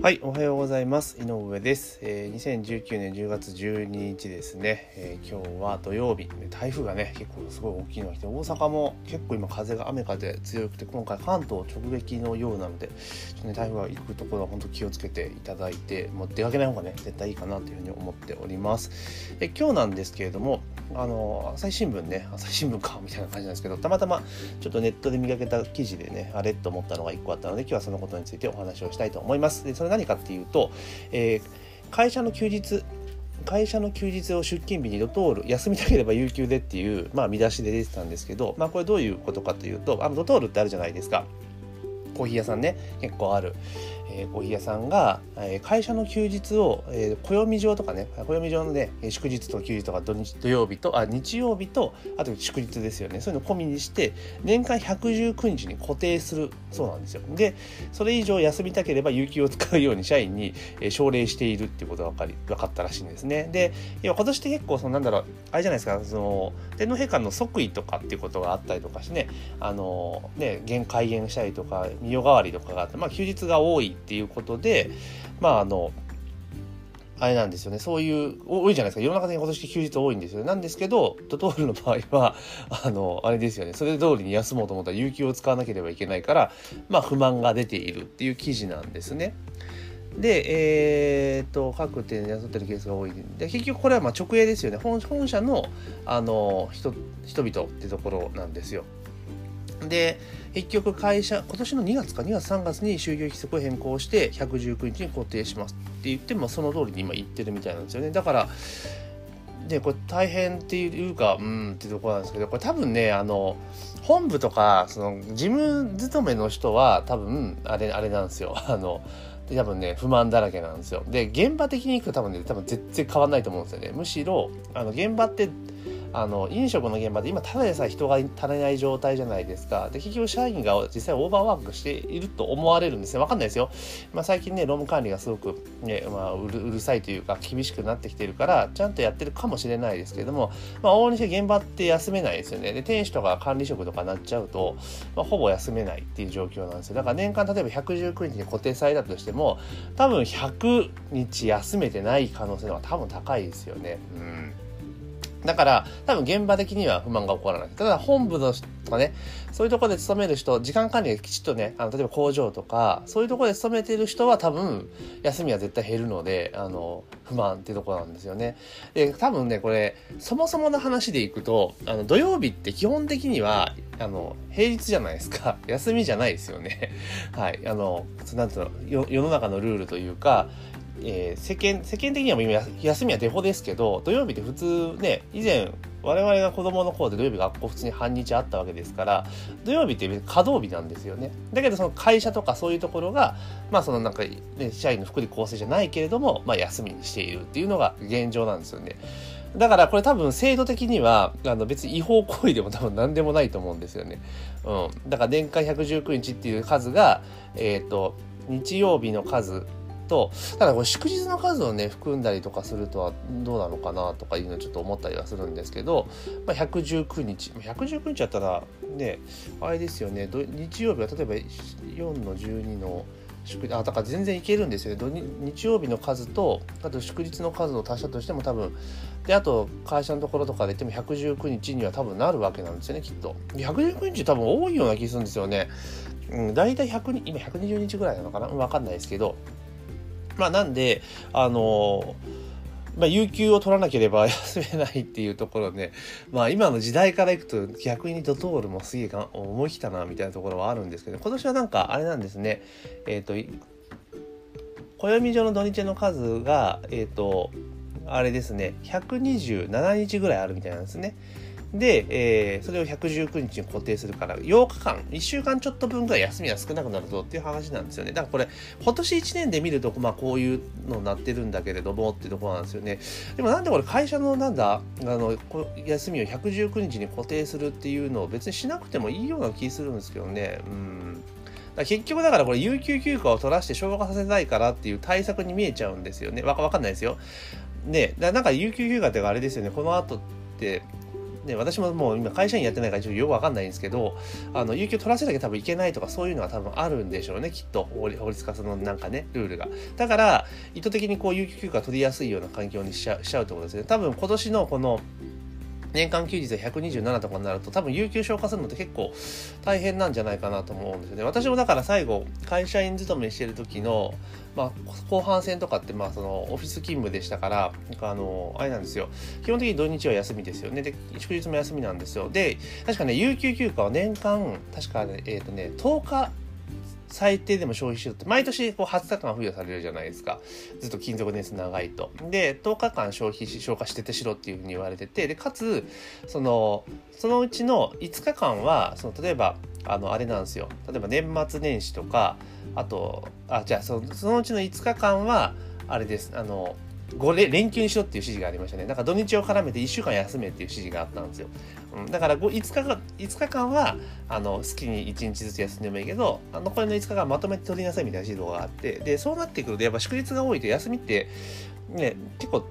はい、おはようございます。井上です。えー、2019年10月12日ですね、えー、今日は土曜日、台風がね、結構すごい大きいのが来て、大阪も結構今風が雨風強くて、今回関東直撃のようなので、ちょっとね、台風が行くところは本当気をつけていただいて、もう出かけない方がね、絶対いいかなというふうに思っております。え今日なんですけれども、あの朝日新聞ね朝日新聞かみたいな感じなんですけどたまたまちょっとネットで見かけた記事でねあれと思ったのが1個あったので今日はそのことについてお話をしたいと思いますでそれ何かっていうと、えー、会社の休日会社の休日を出勤日にドトール休みたければ有給でっていう、まあ、見出しで出てたんですけど、まあ、これどういうことかというとあのドトールってあるじゃないですか。コーヒー屋さんね結構あるえー、コーヒー屋さんが、えー、会社の休日を、えー、暦上とかね暦上のね祝日と休日とか土日土曜日とあ日曜日とあと祝日ですよね。そういうの込みにして年間119日に固定するそうなんですよ。でそれ以上休みたければ有給を使うように社員に、えー、奨励しているっていうことが分かり分かったらしいんですね。で今年って結構そのなんだろうあれじゃないですかその天皇陛下の即位とかっていうことがあったりとかしてねあのね限開園したりとか代替わりとかがあってまあ休日が多いっていうことでまああのあれなんですよね。そういう、多いじゃないですか。世の中で今年休日多いんですよ。なんですけど、ドトールの場合は、あの、あれですよね。それ通りに休もうと思ったら有給を使わなければいけないから、まあ不満が出ているっていう記事なんですね。で、えー、っと、各店で雇ってるケースが多い。で、結局これはまあ直営ですよね。本本社の、あの、人、人々ってところなんですよ。で結局会社今年の2月か2月3月に就業規則を変更して119日に固定します。って言ってもその通りに今言ってるみたいなんですよね。だからでこれ大変っていうかうんっていうとこなんですけどこれ多分ねあの本部とかその事務勤めの人は多分あれあれなんですよ。あの多分ね不満だらけなんですよ。で現場的にいくと多分ね多分全然変わんないと思うんですよね。むしろあの現場ってあの飲食の現場で今ただでさえ人が足りない状態じゃないですか。で結局社員が実際オーバーワークしていると思われるんですね分かんないですよ、まあ、最近ね労務管理がすごく、ねまあ、うるうるさいというか厳しくなってきてるからちゃんとやってるかもしれないですけれども、まあ、往々にして現場って休めないですよね。で店主とか管理職とかなっちゃうと、まあ、ほぼ休めないっていう状況なんですよ。だから年間例えば119日に固定されたとしても多分100日休めてない可能性は多分高いですよね。うん。だから、多分現場的には不満が起こらない。ただ、本部のとかね、そういうところで勤める人、時間管理がきちっとね、あの例えば工場とか、そういうところで勤めている人は多分、休みは絶対減るので、あの、不満っていうところなんですよね。で、多分ね、これ、そもそもの話でいくと、あの、土曜日って基本的には、あの、平日じゃないですか。休みじゃないですよね。はい。あの、なんつうの、世の中のルールというか、えー、世間世間的には今休みはデフォですけど土曜日って普通ね以前我々が子供の頃で土曜日学校普通に半日あったわけですから土曜日って稼働日なんですよねだけどその会社とかそういうところがまあそのなんか、ね、社員の福利厚生じゃないけれども、まあ、休みにしているっていうのが現状なんですよねだからこれ多分制度的にはあの別に違法行為でも多分何でもないと思うんですよね。うん。だから年間119日っていう数が、えっ、ー、と、日曜日の数とただこれ祝日の数をね含んだりとかするとはどうなのかなとかいうのをちょっと思ったりはするんですけど、まあ、119日119日やったらねあれですよね日曜日は例えば4の12のあだから全然いけるんですよね。日曜日の数とあと祝日の数を足したとしても多分であと会社のところとかで言っても119日には多分なるわけなんですよねきっと。119日多分多いような気するんですよね。うん大体100今120日ぐらいなのかな？分かんないですけど。まあなんで、あのまあ、有給を取らなければ 休めないっていうところで、まあ今の時代からいくと逆にドトールもすげえ思いきたなみたいなところはあるんですけど、今年はなんかあれなんですね、えっ、ー、と、暦上の土日の数が、えっ、ー、と、あれですね、127日ぐらいあるみたいなんですね。で、えー、それを119日に固定するから8日間1週間ちょっと分ぐらい休みが少なくなるぞっていう話なんですよね。だからこれ今年1年で見ると、まあ、こういうのになってるんだけれどもっていうところなんですよね。でもなんでこれ会社のなんだあの休みを119日に固定するっていうのを別にしなくてもいいような気するんですけどね。うん。結局だからこれ有給休暇を取らせて消化させたいからっていう対策に見えちゃうんですよね。わかんないですよ。ね。だなんか有給休暇ってあれですよね。この後ってね、私ももう今会社員やってないからちょっとよくわかんないんですけど、あの、有給取らせなきゃ多分いけないとかそういうのは多分あるんでしょうね、きっと。法律家さんのなんかね、ルールが。だから、意図的にこう有給休暇取りやすいような環境にしちゃうしちゃうってことですね。多分今年のこの、年間休日で127とかになると多分有給消化するのって結構大変なんじゃないかなと思うんですよね。私もだから最後会社員勤めしてる時の、まあ、後半戦とかってまあそのオフィス勤務でしたからなんかあのあれなんですよ。基本的に土日は休みですよね。で祝日も休みなんですよ。で確かね有給休暇は年間確かねえっ、ー、とね10日最低でも消費しろって、毎年こう20日間付与されるじゃないですか。ずっと勤続年数長いと。で、10日間消費し、消化しててしろっていうふうに言われてて、で、かつ、その、そのうちの5日間は、その、例えば、あの、あれなんですよ。例えば年末年始とか、あと、あ、じゃあその、そのうちの5日間は、あれです。あの、5連連休にしろっていう指示がありましたね。だから土日を絡めて1週間休めっていう指示があったんですよ。うん、だから 5, 5, 日間5日間はあの好きに1日ずつ休んでもいいけど残りの5日間まとめて取りなさいみたいな指導があってでそうなってくるとやっぱ祝日が多いと休みってね結構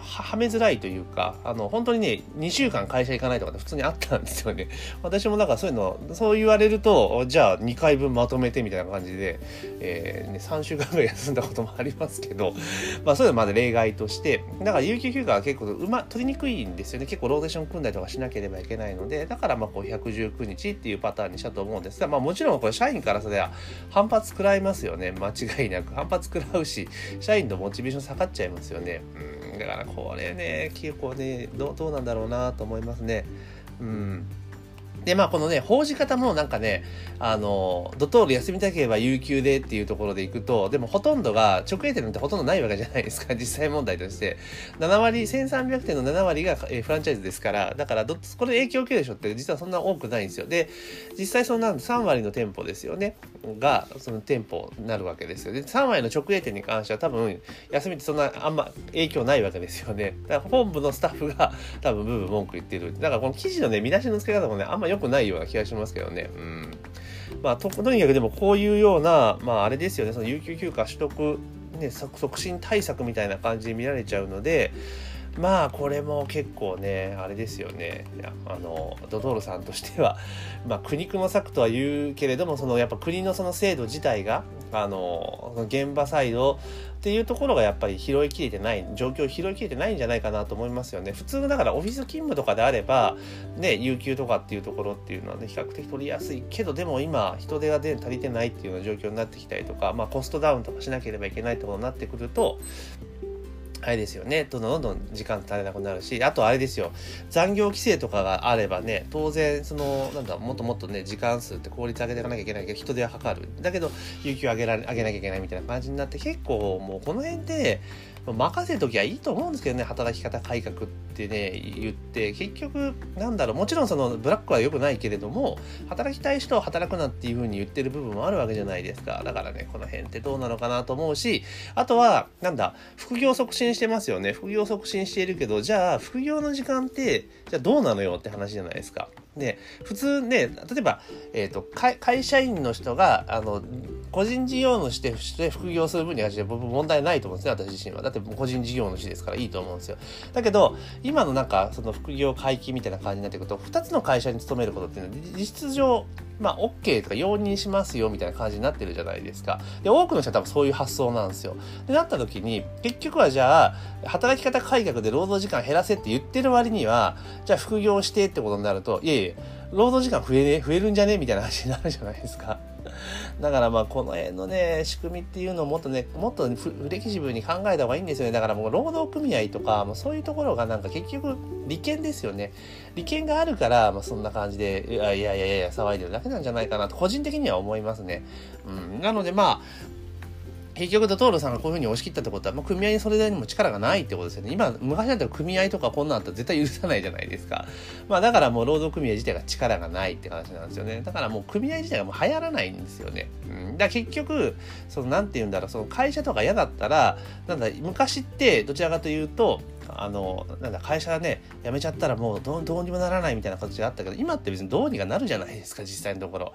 はめづらいというか、あの、本当にね、2週間会社行かないとかって普通にあったんですよね。私もなんかそういうの、そう言われると、じゃあ2回分まとめてみたいな感じで、えー、ね、3週間ぐらい休んだこともありますけど、まあそういうのまだ例外として、だから有給休暇は結構うま、取りにくいんですよね。結構ローテーション組んだりとかしなければいけないので、だからまあこう119日っていうパターンにしたと思うんですが、まあもちろんこれ社員からすれば反発食らいますよね。間違いなく。反発食らうし、社員のモチベーション下がっちゃいますよね。うん、だからこれね結構ねどうなんだろうなと思いますね。うんで、まあ、このね、報じ方もなんかね、あの、ドトール休みたければ有給でっていうところでいくと、でもほとんどが、直営店なんてほとんどないわけじゃないですか、実際問題として。7割、1300店の7割が、えー、フランチャイズですから、だからど、これ影響受けるでしょって実はそんな多くないんですよ。で、実際そんな3割の店舗ですよね、が、その店舗になるわけですよ。で、3割の直営店に関しては多分、休みってそんなあんま影響ないわけですよね。だから本部のスタッフが多分ブーブー文句言ってる。だからこの記事のね、見出しの付け方もね、あんま良くないような気がしますけどね。うん。まあ、と、とにかくでもこういうような、まあ、あれですよね、その有給休暇取得、ね、促進対策みたいな感じで見られちゃうので、まあこれも結構ねあれですよねあのドドールさんとしては、まあ、苦肉の策とは言うけれどもそのやっぱ国のその制度自体があの現場サイドっていうところがやっぱり拾いきれてない状況を拾いきれてないんじゃないかなと思いますよね。普通だからオフィス勤務とかであればね有給とかっていうところっていうのはね比較的取りやすいけどでも今人手が足りてないっていうような状況になってきたりとか、まあ、コストダウンとかしなければいけないってことになってくるとあれですよね。どんどんどんどん時間足りなくなるし、あとあれですよ。残業規制とかがあればね、当然、その、なんだ、もっともっとね、時間数って効率上げていかなきゃいけないけど、人手はかかる。だけど、有給上げられ、上げなきゃいけないみたいな感じになって、結構もうこの辺で、任せときはいいと思うんですけどね働き方改革ってね言って結局なんだろうもちろんそのブラックは良くないけれども働きたい人は働くなっていうふうに言ってる部分もあるわけじゃないですか。だからねこの辺ってどうなのかなと思うしあとはなんだ副業促進してますよね。副業促進しているけどじゃあ副業の時間ってじゃあどうなのよって話じゃないですか。で普通ね例えば、えーと、会社員の人があの個人事業主として副業する分には僕問題ないと思うんですね私自身は。だって個人事業主ですからいいと思うんですよ。だけど今のなんかその副業解禁みたいな感じになってくると2つの会社に勤めることっていうのは実質上まあ OK とか容認しますよみたいな感じになってるじゃないですかで多くの人は多分そういう発想なんですよでなった時に結局はじゃあ働き方改革で労働時間減らせって言ってる割にはじゃあ副業してってことになるといえいえ労働時間増え,、ね、増えるんじゃねみたいな話になるじゃないですか。だからまあこの辺のね、仕組みっていうのをもっとね、もっとフレキシブルに考えた方がいいんですよね。だからもう労働組合とか、もうそういうところがなんか結局利権ですよね。利権があるから、まあそんな感じで、いやいやいやいや騒いでるだけなんじゃないかなと、個人的には思いますね。うん。なのでまあ、結局ドトールさんがこういうふうに押し切ったってことは、まあ、組合にそれなりにも力がないってことですよね。今、昔だったら組合とかこんなんあったら絶対許さないじゃないですか。まあだからもう労働組合自体が力がないって話なんですよね。だからもう組合自体がもう流行らないんですよね。うん。だから結局、そのなんて言うんだろう、その会社とか嫌だったら、なんだ、昔ってどちらかというと、あのなんだ会社ね辞めちゃったらもうどうにもならないみたいな形があったけど今って別にどうにかなるじゃないですか実際のところ。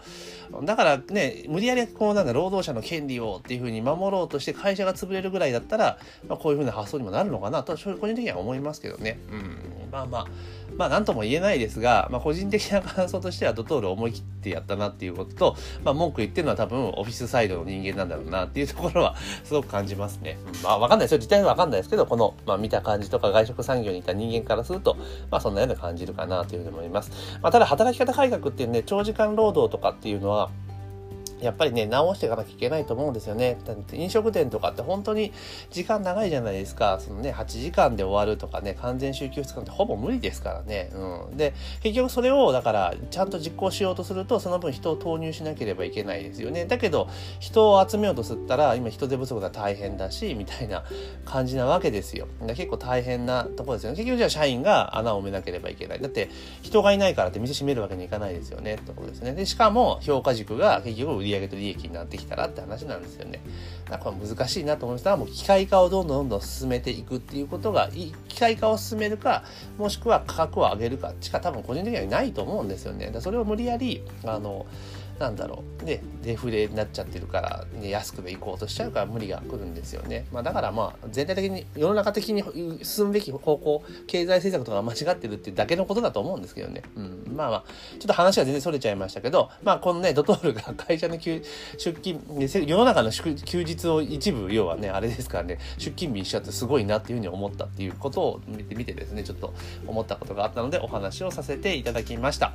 だからね無理やりこうなんだ労働者の権利をっていうふうに守ろうとして会社が潰れるぐらいだったら、まあ、こういうふうな発想にもなるのかなと個人的には思いますけどね。うん。まあまあまあ何とも言えないですが、まあ、個人的な感想としてはドトール思い切ってやったなっていうことと、まあ、文句言ってるのは多分オフィスサイドの人間なんだろうなっていうところはすごく感じますね。まあわかんないですよ。実態はわかんないですけど、この、まあ、見た感じとか外食産業にいた人間からすると、まあそんなような感じるかなというふうに思います。まあ、ただ働き方改革っていうね、長時間労働とかっていうのは、やっぱりね、直していかなきゃいけないと思うんですよね。だって飲食店とかって本当に時間長いじゃないですか。そのね、8時間で終わるとかね、完全週休2日ってほぼ無理ですからね。うん。で、結局それを、だから、ちゃんと実行しようとすると、その分人を投入しなければいけないですよね。だけど、人を集めようとすったら、今人手不足が大変だし、みたいな感じなわけですよ。結構大変なところですよね。結局じゃあ社員が穴を埋めなければいけない。だって、人がいないからって店閉めるわけにいかないですよね。ってところですね。で、しかも、評価軸が結局売り上と利益になってきたらって話なんですよね。だから難しいなと思いました、もう機械化をどんどんどんどん進めていくっていうことが、機械化を進めるか、もしくは価格を上げるかしか多分個人的にはないと思うんですよね。だそれを無理やり、あの、なんだろう、ね、デフレになっちゃってるから、ね、安くで行こうとしちゃうから無理が来るんですよね。まあ、だからまあ、全体的に、世の中的に進むべき方向、経済政策とか間違ってるっていうだけのことだと思うんですけどね。うん。まあまあ、ちょっと話は全然それちゃいましたけど、まあ、このね、ドトールが会社出勤、世の中の休日を一部、要はね、あれですからね、出勤日にしちゃってすごいなっていうふうに思ったっていうことを見てみてですね、ちょっと思ったことがあったので、お話をさせていただきました。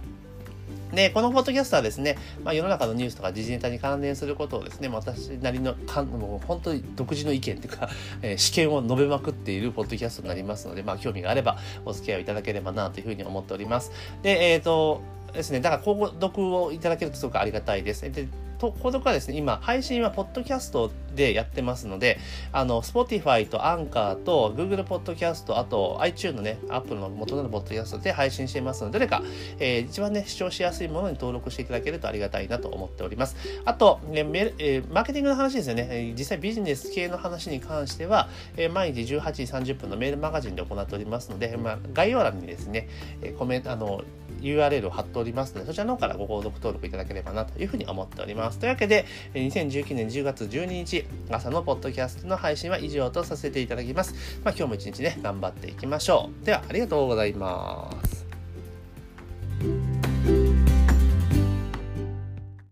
で、このポッドキャストはですね、まあ、世の中のニュースとか時事ネタに関連することをですね、私なりのかん、もう本当に独自の意見というか、えー、試験を述べまくっているポッドキャストになりますので、まあ、興味があればお付き合いいただければなというふうに思っております。で、えっ、ー、と、ですね、だから購読をいただけるとすごくありがたいです。でと、購読はですね、今、配信はポッドキャストでやってますので、あの、Spotify と Anchor と Google Podcast、あと iTunes のね、Apple の元のポッドキャストで配信していますので、どれか、えー、一番ね、視聴しやすいものに登録していただけるとありがたいなと思っております。あと、ねメルえー、マーケティングの話ですよね。実際ビジネス系の話に関しては、えー、毎日18時30分のメールマガジンで行っておりますので、まあ、概要欄にですね、えコメント、あの、URL を貼っておりますので、そちらの方からご購読登録いただければなというふうに思っております。というわけで、2019年10月12日、朝のポッドキャストの配信は以上とさせていただきます。まあ、今日も一日ね、頑張っていきましょう。では、ありがとうございます。